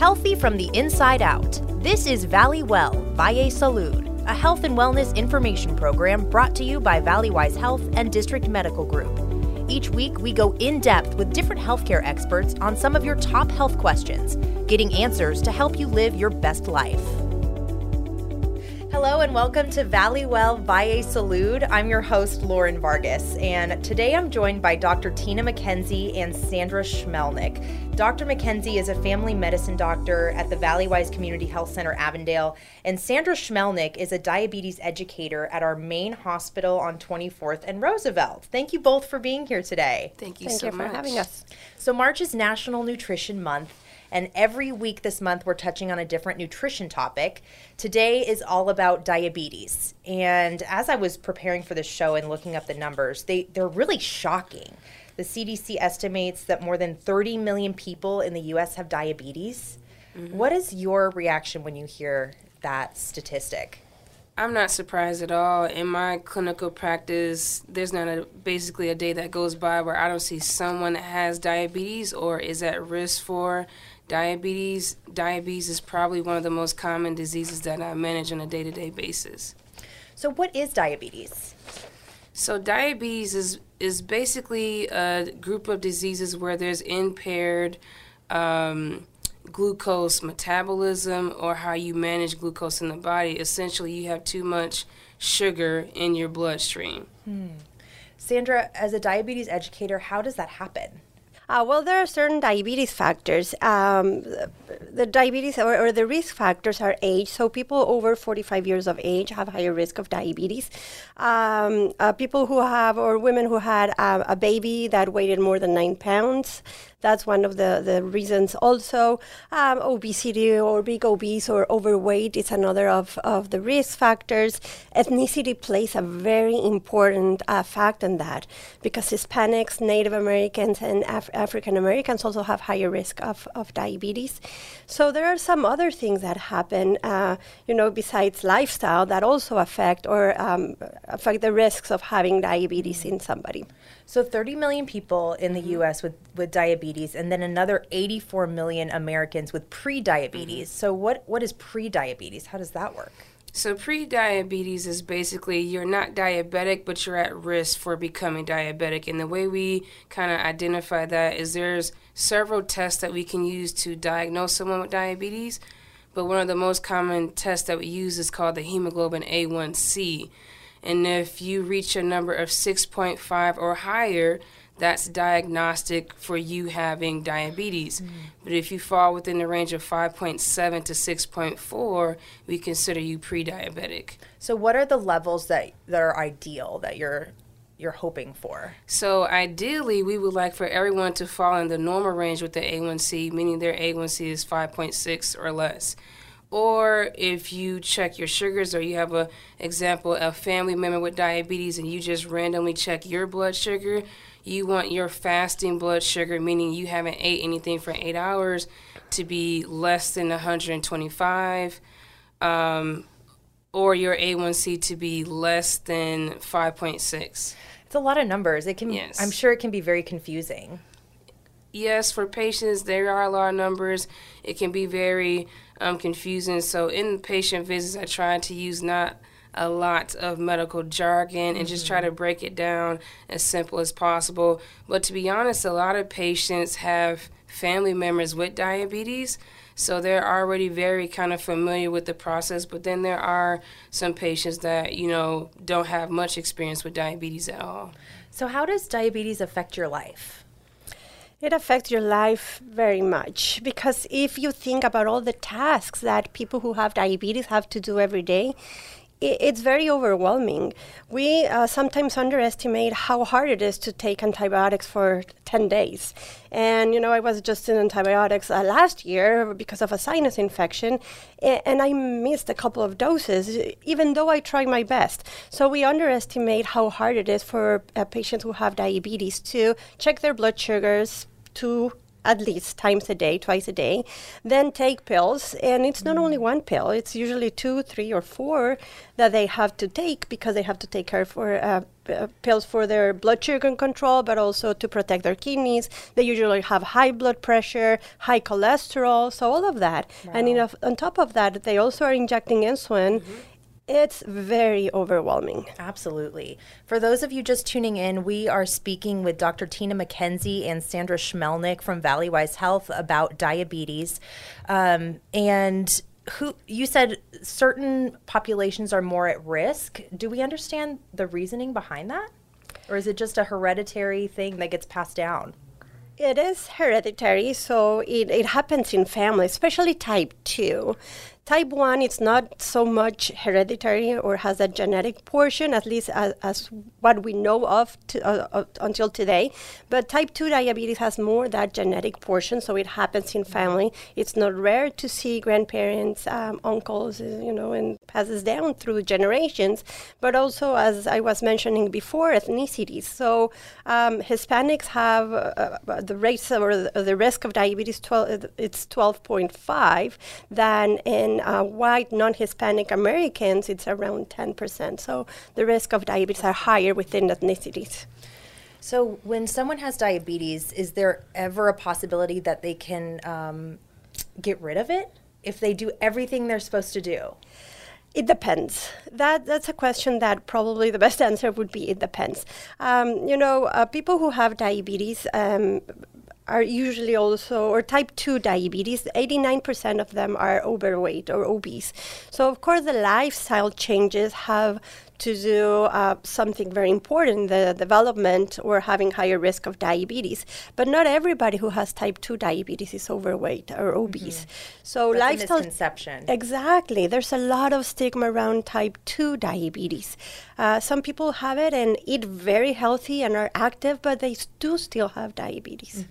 Healthy from the inside out. This is Valley Well Valle Salud, a health and wellness information program brought to you by Valleywise Health and District Medical Group. Each week, we go in depth with different healthcare experts on some of your top health questions, getting answers to help you live your best life. Hello and welcome to Valley Well Valle Salud. I'm your host, Lauren Vargas, and today I'm joined by Dr. Tina McKenzie and Sandra Schmelnick. Dr. McKenzie is a family medicine doctor at the Valleywise Community Health Center, Avondale, and Sandra Schmelnick is a diabetes educator at our main hospital on 24th and Roosevelt. Thank you both for being here today. Thank you Thank so you for having us. So, March is National Nutrition Month, and every week this month we're touching on a different nutrition topic. Today is all about diabetes. And as I was preparing for this show and looking up the numbers, they, they're really shocking. The CDC estimates that more than 30 million people in the US have diabetes. Mm-hmm. What is your reaction when you hear that statistic? I'm not surprised at all. In my clinical practice, there's not a basically a day that goes by where I don't see someone that has diabetes or is at risk for diabetes. Diabetes is probably one of the most common diseases that I manage on a day-to-day basis. So, what is diabetes? So diabetes is is basically a group of diseases where there's impaired um, glucose metabolism or how you manage glucose in the body. Essentially, you have too much sugar in your bloodstream. Sandra, as a diabetes educator, how does that happen? Uh, well, there are certain diabetes factors. Um, the, diabetes or, or the risk factors are age. So people over 45 years of age have higher risk of diabetes. Um, uh, people who have or women who had uh, a baby that weighed more than nine pounds. That's one of the, the reasons. Also, um, obesity or big obese or overweight is another of, of the risk factors. Ethnicity plays a very important uh, fact in that because Hispanics, Native Americans, and Af- African Americans also have higher risk of, of diabetes. So there are some other things that happen, uh, you know, besides lifestyle that also affect or um, affect the risks of having diabetes in somebody. So 30 million people in the US with, with diabetes and then another 84 million Americans with pre-diabetes. Mm-hmm. So what what is pre-diabetes? How does that work? So pre-diabetes is basically you're not diabetic, but you're at risk for becoming diabetic. And the way we kind of identify that is there's several tests that we can use to diagnose someone with diabetes, but one of the most common tests that we use is called the hemoglobin A1C. And if you reach a number of 6.5 or higher, that's diagnostic for you having diabetes. Mm. But if you fall within the range of 5.7 to 6.4, we consider you pre-diabetic. So what are the levels that, that are ideal that you're you're hoping for? So ideally, we would like for everyone to fall in the normal range with the A1C, meaning their A1C is 5.6 or less. Or if you check your sugars, or you have a example a family member with diabetes, and you just randomly check your blood sugar, you want your fasting blood sugar, meaning you haven't ate anything for eight hours, to be less than 125. Um, or your A1C to be less than 5.6. It's a lot of numbers. It can Yes. I'm sure it can be very confusing. yes, for patients, there are a lot of numbers. It can be very um, confusing. So, in patient visits, I try to use not a lot of medical jargon and just try to mm-hmm. break it down as simple as possible. But to be honest, a lot of patients have family members with diabetes. So they're already very kind of familiar with the process, but then there are some patients that, you know, don't have much experience with diabetes at all. So how does diabetes affect your life? It affects your life very much because if you think about all the tasks that people who have diabetes have to do every day, it's very overwhelming. We uh, sometimes underestimate how hard it is to take antibiotics for 10 days. And, you know, I was just in antibiotics uh, last year because of a sinus infection, and I missed a couple of doses, even though I tried my best. So we underestimate how hard it is for uh, patients who have diabetes to check their blood sugars, to at least times a day, twice a day, then take pills. And it's not only one pill, it's usually two, three, or four that they have to take because they have to take care for uh, uh, pills for their blood sugar control, but also to protect their kidneys. They usually have high blood pressure, high cholesterol, so all of that. And you know, on top of that, they also are injecting insulin. It's very overwhelming. Absolutely. For those of you just tuning in, we are speaking with Dr. Tina McKenzie and Sandra Schmelnick from Valleywise Health about diabetes. Um, and who you said certain populations are more at risk. Do we understand the reasoning behind that? Or is it just a hereditary thing that gets passed down? It is hereditary, so it, it happens in families, especially type 2. Type 1, it's not so much hereditary or has a genetic portion, at least as, as what we know of to, uh, uh, until today. But type 2 diabetes has more that genetic portion, so it happens in family. It's not rare to see grandparents, um, uncles, uh, you know, and passes down through generations. But also, as I was mentioning before, ethnicities. So um, Hispanics have uh, uh, the rates or the, risk of diabetes, 12, it's 12.5, than in uh, white non-Hispanic Americans, it's around 10%. So the risk of diabetes are higher within ethnicities. So, when someone has diabetes, is there ever a possibility that they can um, get rid of it if they do everything they're supposed to do? It depends. That that's a question that probably the best answer would be it depends. Um, you know, uh, people who have diabetes um, are usually also, or type 2 diabetes, 89% of them are overweight or obese. So, of course, the lifestyle changes have to do uh, something very important the development or having higher risk of diabetes. But not everybody who has type 2 diabetes is overweight or obese. So, That's a lifestyle. misconception. Exactly. There's a lot of stigma around type 2 diabetes. Uh, some people have it and eat very healthy and are active, but they do still have diabetes.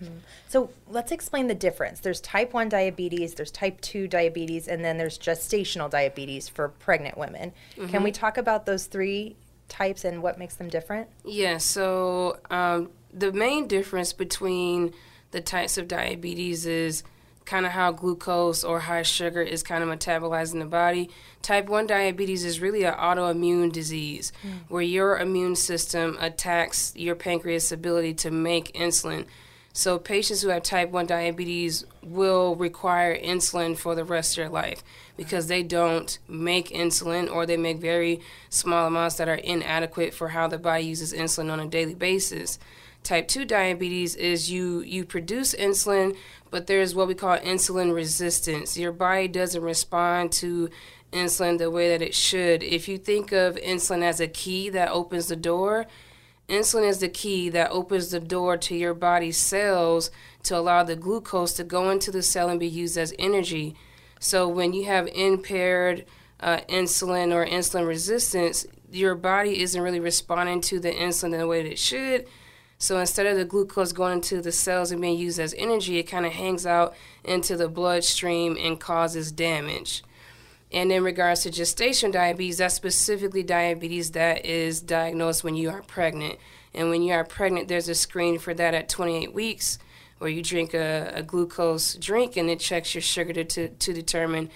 So let's explain the difference. There's type 1 diabetes, there's type 2 diabetes, and then there's gestational diabetes for pregnant women. Can we talk about those three types and what makes them different? Yeah, so um, the main difference between the types of diabetes is kind of how glucose or high sugar is kind of metabolized in the body. Type 1 diabetes is really an autoimmune disease where your immune system attacks your pancreas' ability to make insulin. So patients who have type 1 diabetes will require insulin for the rest of their life because they don't make insulin or they make very small amounts that are inadequate for how the body uses insulin on a daily basis. Type 2 diabetes is you you produce insulin, but there's what we call insulin resistance. Your body doesn't respond to insulin the way that it should. If you think of insulin as a key that opens the door, Insulin is the key that opens the door to your body's cells to allow the glucose to go into the cell and be used as energy. So when you have impaired uh, insulin or insulin resistance, your body isn't really responding to the insulin in the way that it should. So instead of the glucose going into the cells and being used as energy, it kind of hangs out into the bloodstream and causes damage. And in regards to gestation diabetes, that's specifically diabetes that is diagnosed when you are pregnant. And when you are pregnant, there's a screen for that at 28 weeks where you drink a, a glucose drink and it checks your sugar to, to, to determine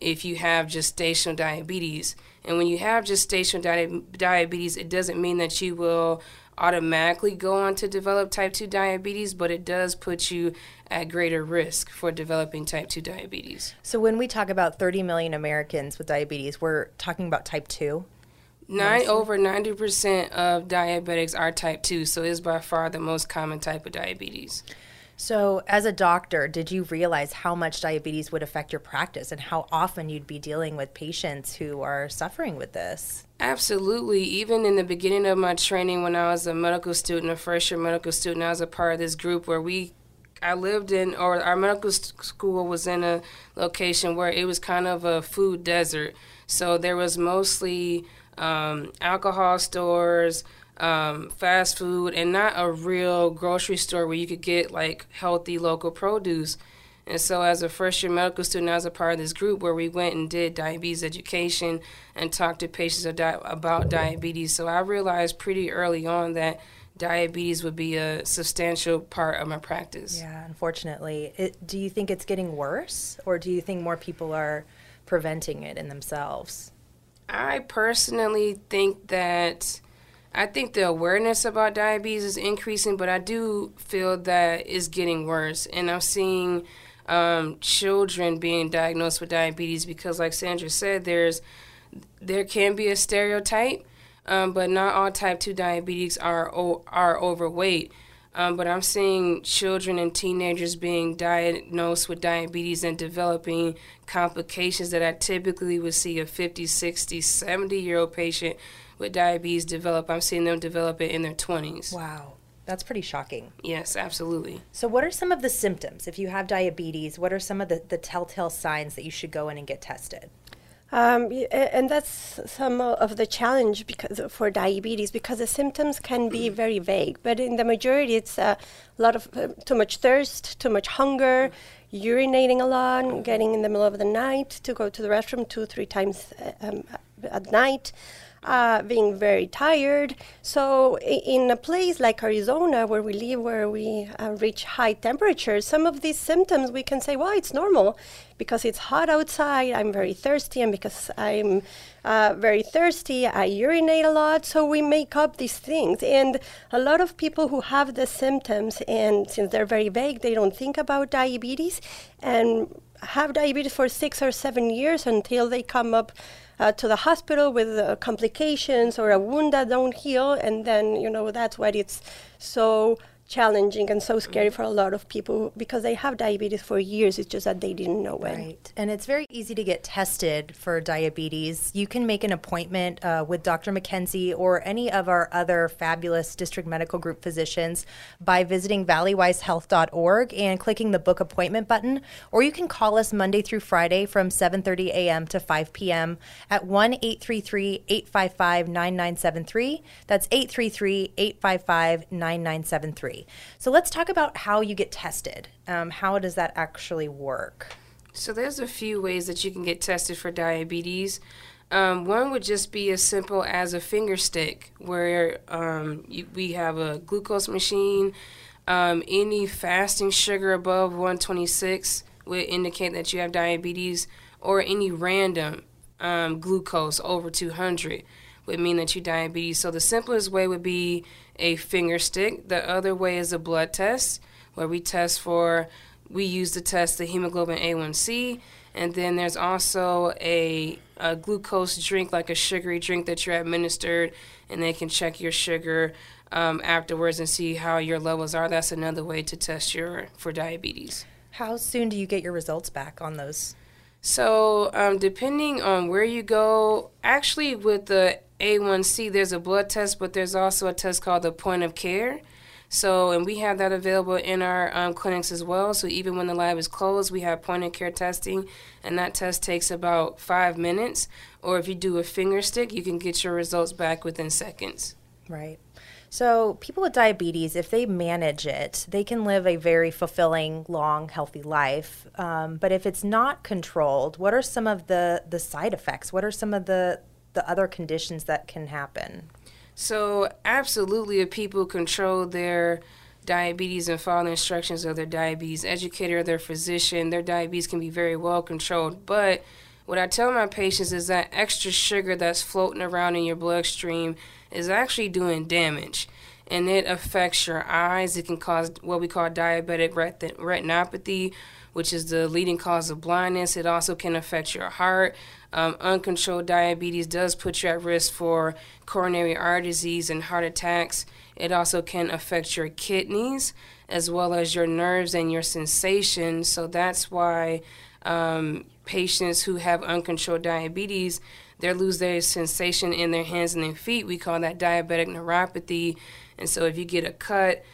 if you have gestational diabetes. And when you have gestational di- diabetes, it doesn't mean that you will automatically go on to develop type 2 diabetes, but it does put you at greater risk for developing type 2 diabetes. So when we talk about 30 million Americans with diabetes, we're talking about type 2. Nine over ninety percent of diabetics are type two, so it's by far the most common type of diabetes. So, as a doctor, did you realize how much diabetes would affect your practice and how often you'd be dealing with patients who are suffering with this? Absolutely. Even in the beginning of my training, when I was a medical student, a first year medical student, I was a part of this group where we, I lived in, or our medical school was in a location where it was kind of a food desert. So there was mostly um, alcohol stores, um, fast food, and not a real grocery store where you could get like healthy local produce. And so, as a first year medical student, I was a part of this group where we went and did diabetes education and talked to patients about, diabetes. So, I realized pretty early on that diabetes would be a substantial part of my practice. Yeah, unfortunately. It, do you think it's getting worse, or do you think more people are preventing it in themselves? I personally think that I think the awareness about diabetes is increasing, but I do feel that it's getting worse. And I'm seeing um, children being diagnosed with diabetes because, like Sandra said, there's there can be a stereotype, um, but not all type two diabetes are are overweight. Um, but I'm seeing children and teenagers being diagnosed with diabetes and developing complications that I typically would see a 50, 60, 70 year old patient with diabetes develop. I'm seeing them develop it in their 20s. Wow. That's pretty shocking. Yes, absolutely. So, what are some of the symptoms? If you have diabetes, what are some of the, the telltale signs that you should go in and get tested? Um, and that's some of the challenge because for diabetes because the symptoms can be very vague. But in the majority, it's a lot of uh, too much thirst, too much hunger, urinating a lot, getting in the middle of the night to go to the restroom two, three times uh, um, at night uh, being very tired. So, in a place like Arizona, where we live, where we uh, reach high temperatures, some of these symptoms we can say, well, it's normal because it's hot outside, I'm very thirsty, and because I'm uh, very thirsty, I urinate a lot. So, we make up these things. And a lot of people who have the symptoms, and since they're very vague, they don't think about diabetes and have diabetes for six or seven years until they come up uh, to the hospital with uh, complications or a wound that don't heal, and then you know that's why it's so challenging and so scary for a lot of people because they have diabetes for years. It's just that they didn't know it. Right. And it's very easy to get tested for diabetes. You can make an appointment uh, with Dr. McKenzie or any of our other fabulous district medical group physicians by visiting valleywisehealth.org and clicking the book appointment button. Or you can call us Monday through Friday from 7:30 a.m. to 5 p.m. at 1-833-855-9973. That's 833-855-9973. So let's talk about how you get tested. Um, how does that actually work? So there's a few ways that you can get tested for diabetes. Um, one would just be as simple as a finger stick, where um, you, we have a glucose machine. Um, any fasting sugar above 126 would indicate that you have diabetes, or any random um, glucose over 200 would mean that you diabetes. So the simplest way would be a finger stick. The other way is a blood test, where we test for, we use to test the hemoglobin A1C. And then there's also a, a glucose drink, like a sugary drink that you're administered, and they can check your sugar um, afterwards and see how your levels are. That's another way to test your for diabetes. How soon do you get your results back on those? So, um, depending on where you go, actually, with the A1C, there's a blood test, but there's also a test called the point of care. So, and we have that available in our um, clinics as well. So, even when the lab is closed, we have point of care testing, and that test takes about five minutes. Or if you do a finger stick, you can get your results back within seconds. Right. So, people with diabetes, if they manage it, they can live a very fulfilling, long, healthy life. Um, but if it's not controlled, what are some of the, the side effects? What are some of the, the other conditions that can happen? So, absolutely, if people control their diabetes and follow the instructions of their diabetes educator, or their physician, their diabetes can be very well controlled. But what I tell my patients is that extra sugar that's floating around in your bloodstream is actually doing damage. And it affects your eyes. It can cause what we call diabetic retinopathy, which is the leading cause of blindness. It also can affect your heart. Um, uncontrolled diabetes does put you at risk for coronary artery disease and heart attacks. It also can affect your kidneys as well as your nerves and your sensations. So that's why um, patients who have uncontrolled diabetes they lose their sensation in their hands and their feet. We call that diabetic neuropathy. And so if you get a cut,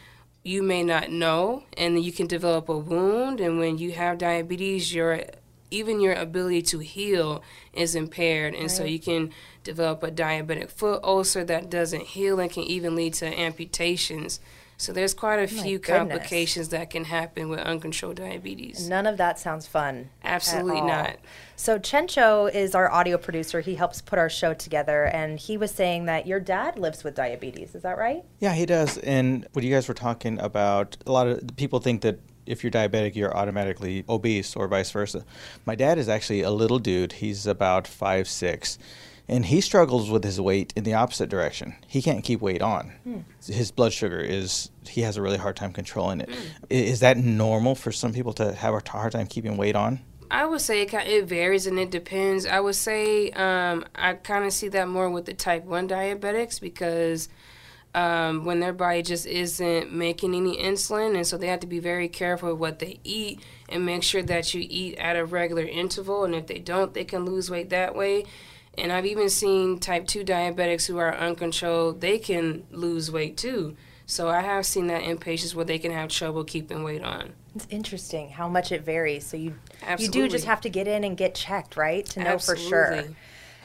you may not know, and you can develop a wound. And when you have diabetes, your even your ability to heal is impaired, and right. so you can develop a diabetic foot ulcer that doesn't heal and can even lead to amputations. So there's quite a My few complications that can happen with uncontrolled diabetes. None of that sounds fun. Absolutely not. So Chencho is our audio producer. He helps put our show together, and he was saying that your dad lives with diabetes. Is that right? Yeah, he does. And what you guys were talking about, a lot of people think that if you're diabetic, you're automatically obese or vice versa. My dad is actually a little dude. He's about five six, and he struggles with his weight in the opposite direction. He can't keep weight on. His blood sugar is he has a really hard time controlling it. I- Is that normal for some people to have a hard time keeping weight on? I would say it, it varies and it depends. I would say um, I kind of see that more with the type 1 diabetics because um, when their body just isn't making any insulin, and so they have to be very careful with what they eat and make sure that you eat at a regular interval. And if they don't, they can lose weight that way. And I've even seen type 2 diabetics who are uncontrolled, they can lose weight too. So I have seen that in patients where they can have trouble keeping weight on. It's interesting how much it varies. So you you do just have to get in and get checked, right, to know for sure.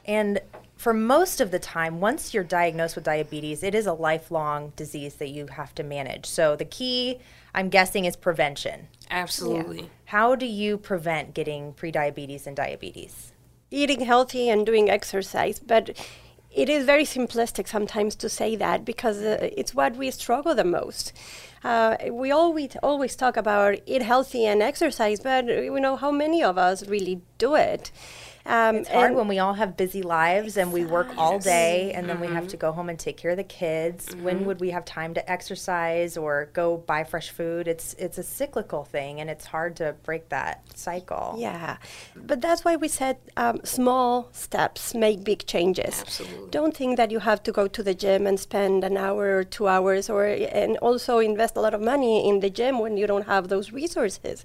And for most of the time, once you're diagnosed with diabetes, it is a lifelong disease that you have to manage. So the key, I'm guessing, is prevention. Absolutely. How do you prevent getting prediabetes and diabetes? eating healthy and doing exercise but it is very simplistic sometimes to say that because uh, it's what we struggle the most uh, we always always talk about eat healthy and exercise but you know how many of us really do it um, It's hard and- when we all have busy lives and we work all day and then we have to go home and take care of the kids. When would we have time to exercise or go buy fresh food? It's it's a cyclical thing and it's hard to break that cycle. Yeah, but that's why we said um, small steps make big changes. Absolutely. Don't think that you have to go to the gym and spend an hour or two hours, or and also invest a lot of money in the gym when you don't have those resources.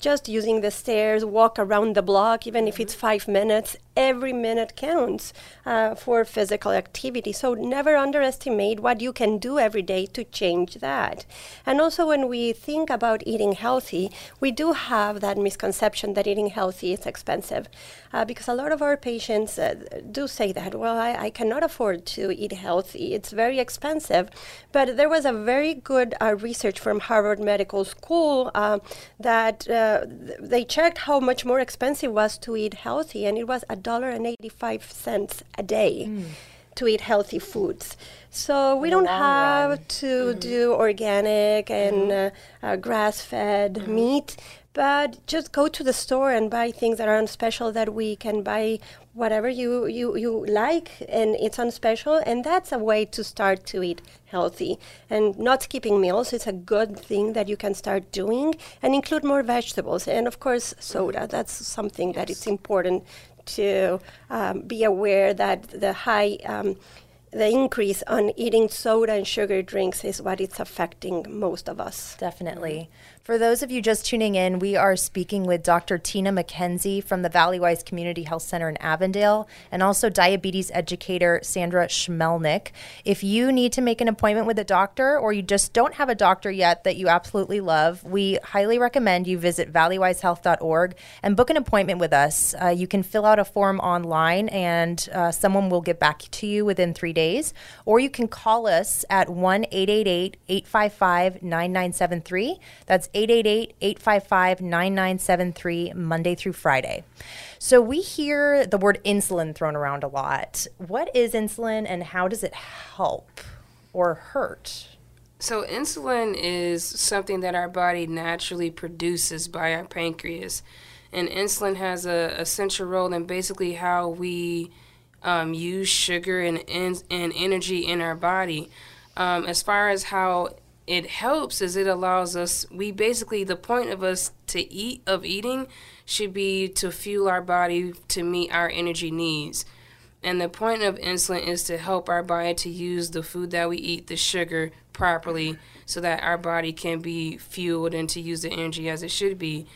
Just using the stairs, walk around the block, even if it's five minutes. Every minute counts uh, for physical activity. So never underestimate what you can do every day to change that. And also, when we think about eating healthy, we do have that misconception that eating healthy is expensive, uh, because a lot of our patients uh, do say that. Well, I, I cannot afford to eat healthy; it's very expensive. But there was a very good uh, research from Harvard Medical School uh, that uh, th- they checked how much more expensive was to eat healthy, and it was a dollar and eighty-five cents a day. Hmm. To eat healthy foods, so we don't have run. to hmm. do organic and hmm. uh, uh, grass-fed meat, but just go to the store and buy things that are on special that week and buy whatever you, you, you like and it's on special and that's a way to start to eat healthy. And not skipping meals is a good thing that you can start doing and include more vegetables and of course soda. That's something that it's important to um, be aware that the high um, the increase on eating soda and sugar drinks is what it's affecting most of us. Definitely. For those of you just tuning in, we are speaking with Dr. Tina McKenzie from the Valleywise Community Health Center in Avondale and also diabetes educator Sandra Schmelnick. If you need to make an appointment with a doctor or you just don't have a doctor yet that you absolutely love, we highly recommend you visit valleywisehealth.org and book an appointment with us. Uh, you can fill out a form online and uh, someone will get back to you within three days, or you can call us at 1 888 855 9973. That's 888 855 9973, Monday through Friday. So we hear the word insulin thrown around a lot. What is insulin and how does it help or hurt? So, insulin is something that our body naturally produces by our pancreas. And insulin has a, central role in basically how we um, use sugar and, and, and energy in our body. Um, as far as how it helps, is it allows us, we basically, the point of us to eat, of eating, should be to fuel our body to meet our energy needs. And the point of insulin is to help our body to use the food that we eat, the sugar, properly so that our body can be fueled and to use the energy as it should be.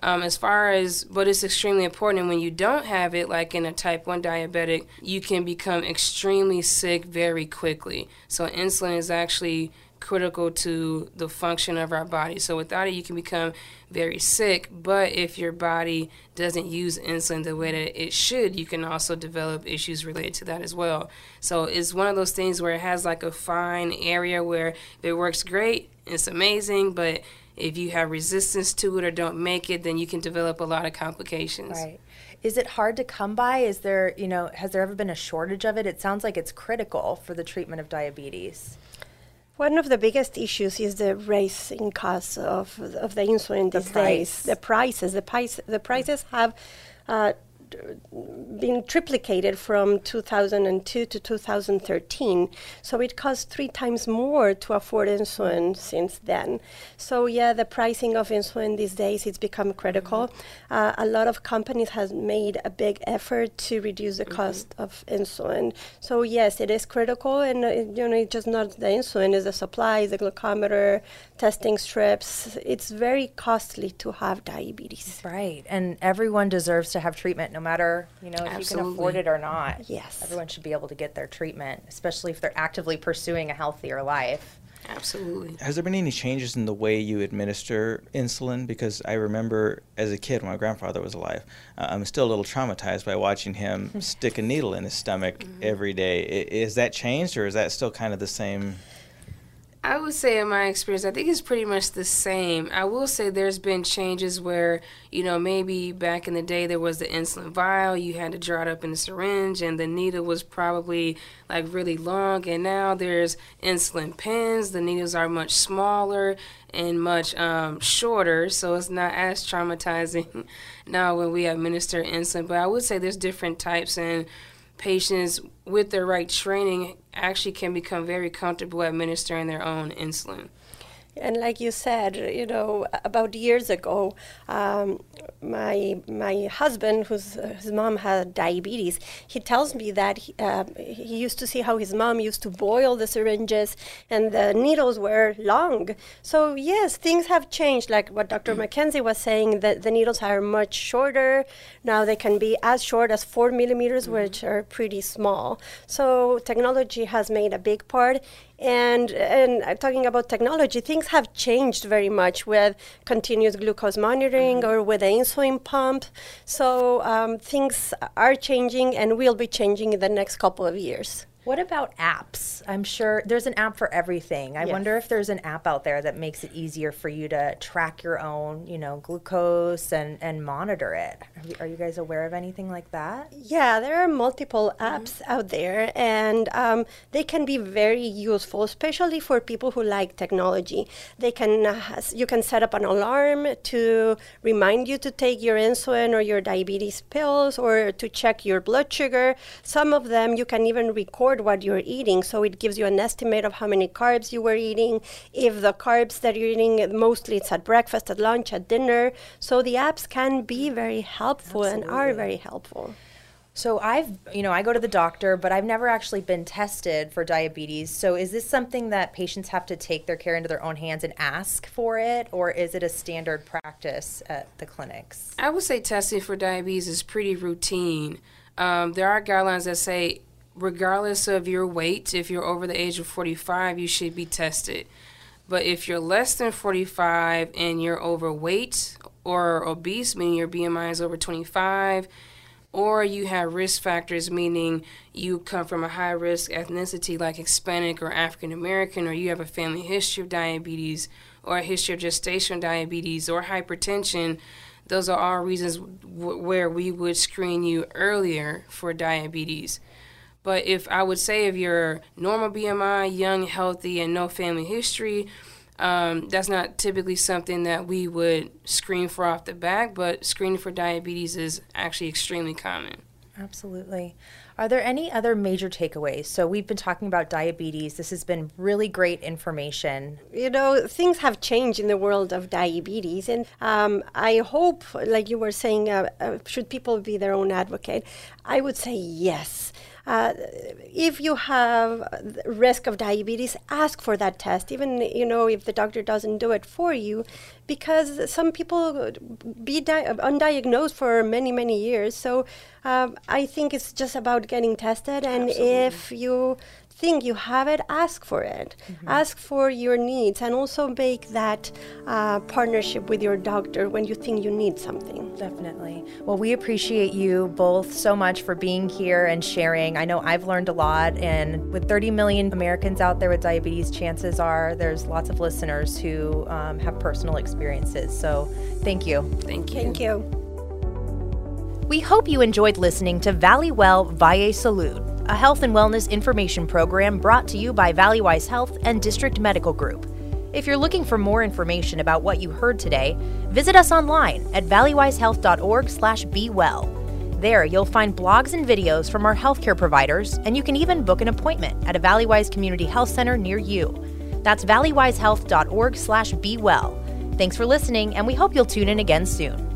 Um, as far as but it's extremely important when you don't have it like in a type 1 diabetic you can become extremely sick very quickly so insulin is actually critical to the function of our body. So without it, you can become very sick. But if your body doesn't use insulin the way that it should, you can also develop issues related to that as well. So it's one of those things where it has like a fine area where it works great, it's amazing. But if you have resistance to it or don't make it, then you can develop a lot of complications. Right. Is it hard to come by? Is there, you know, has there ever been a shortage of it? It sounds like it's critical for the treatment of diabetes. One of the biggest issues is the rising cost of, of the insulin these price. days. The prices, the price, the prices have uh, been triplicated from 2002 to 2013. So it costs three times more to afford insulin since then. So yeah, the pricing of insulin these days it's become critical. Uh, a lot of companies has made a big effort to reduce the cost of insulin. So yes, it is critical, and uh, you know it's just not the insulin; it's the supplies, the glucometer, testing strips. It's very costly to have diabetes. Right. And everyone deserves to have treatment no matter, you know, if you can afford it or not. Yes. Everyone should be able to get their treatment, especially if they're actively pursuing a healthier life. Absolutely. Has there been any changes in the way you administer insulin? Because I remember as a kid, when my grandfather was alive, uh, I'm still a little traumatized by watching him stick a needle in his stomach every day. I- Is that changed, or is that still kind of the same? I would say, in my experience, I think it's pretty much the same. I will say there's been changes where, you know, maybe back in the day there was the insulin vial, you had to draw it up in a syringe, and the needle was probably like really long. And now there's insulin pens, the needles are much smaller and much um, shorter, so it's not as traumatizing now when we administer insulin. But I would say there's different types, and patients with the right training actually can become very comfortable administering their own insulin. And like you said, you know, about years ago, um, my my husband, whose uh, his mom had diabetes, he tells me that he, uh, he used to see how his mom used to boil the syringes, and the needles were long. So yes, things have changed. Like what Dr. McKenzie was saying, that the needles are much shorter now. They can be as short as four millimeters, which are pretty small. So technology has made a big part. And and talking about technology, things have changed very much with continuous glucose monitoring or with the insulin pump. So um, things are changing and will be changing in the next couple of years. What about apps? I'm sure there's an app for everything. I Yes. wonder if there's an app out there that makes it easier for you to track your own, you know, glucose and, and monitor it. Are you, are you guys aware of anything like that? Yeah, there are multiple apps out there, and um, they can be very useful, especially for people who like technology. They can uh, you can set up an alarm to remind you to take your insulin or your diabetes pills, or to check your blood sugar. Some of them you can even record what you're eating, so it gives you an estimate of how many carbs you were eating. If the carbs that you're eating, mostly it's at breakfast, at lunch, at dinner. So the apps can be very helpful and are very helpful. So I've, you know, I go to the doctor, but I've never actually been tested for diabetes. So is this something that patients have to take their care into their own hands and ask for it, or is it a standard practice at the clinics? I would say testing for diabetes is pretty routine. Um, there are guidelines that say, regardless of your weight, if you're over the age of 45, you should be tested. But if you're less than 45 and you're overweight or obese, meaning your BMI is over 25, or you have risk factors, meaning you come from a high risk ethnicity like Hispanic or African American, or you have a family history of diabetes, or a history of gestational diabetes, or hypertension, those are all reasons w- where we would screen you earlier for diabetes. But if I would say if you're normal BMI, young, healthy, and no family history, um, that's not typically something that we would screen for off the back, but screening for diabetes is actually extremely common. Absolutely. Are there any other major takeaways? So we've been talking about diabetes. This has been really great information. you know things have changed in the world of diabetes and um, i hope like you were saying uh, uh, should people be their own advocate i would say yes uh, if you have risk of diabetes ask for that test even you know if the doctor doesn't do it for you because some people be di- undiagnosed for many many years. So um, i think it's just about getting tested and if you think you have it, ask for it. Mm-hmm. Ask for your needs and also make that uh, partnership with your doctor when you think you need something. Definitely. Well, we appreciate you both so much for being here and sharing. I know I've learned a lot, and with 30 million Americans out there with diabetes, chances are there's lots of listeners who um, have personal experiences. So thank you. Thank you. Thank you. We hope you enjoyed listening to Valley Well Valle Salud a health and wellness information program brought to you by Valleywise Health and District Medical Group. If you're looking for more information about what you heard today, visit us online at valleywisehealth.org/bewell. There, you'll find blogs and videos from our healthcare providers, and you can even book an appointment at a Valleywise Community Health Center near you. That's valleywisehealth.org/bewell. Thanks for listening, and we hope you'll tune in again soon.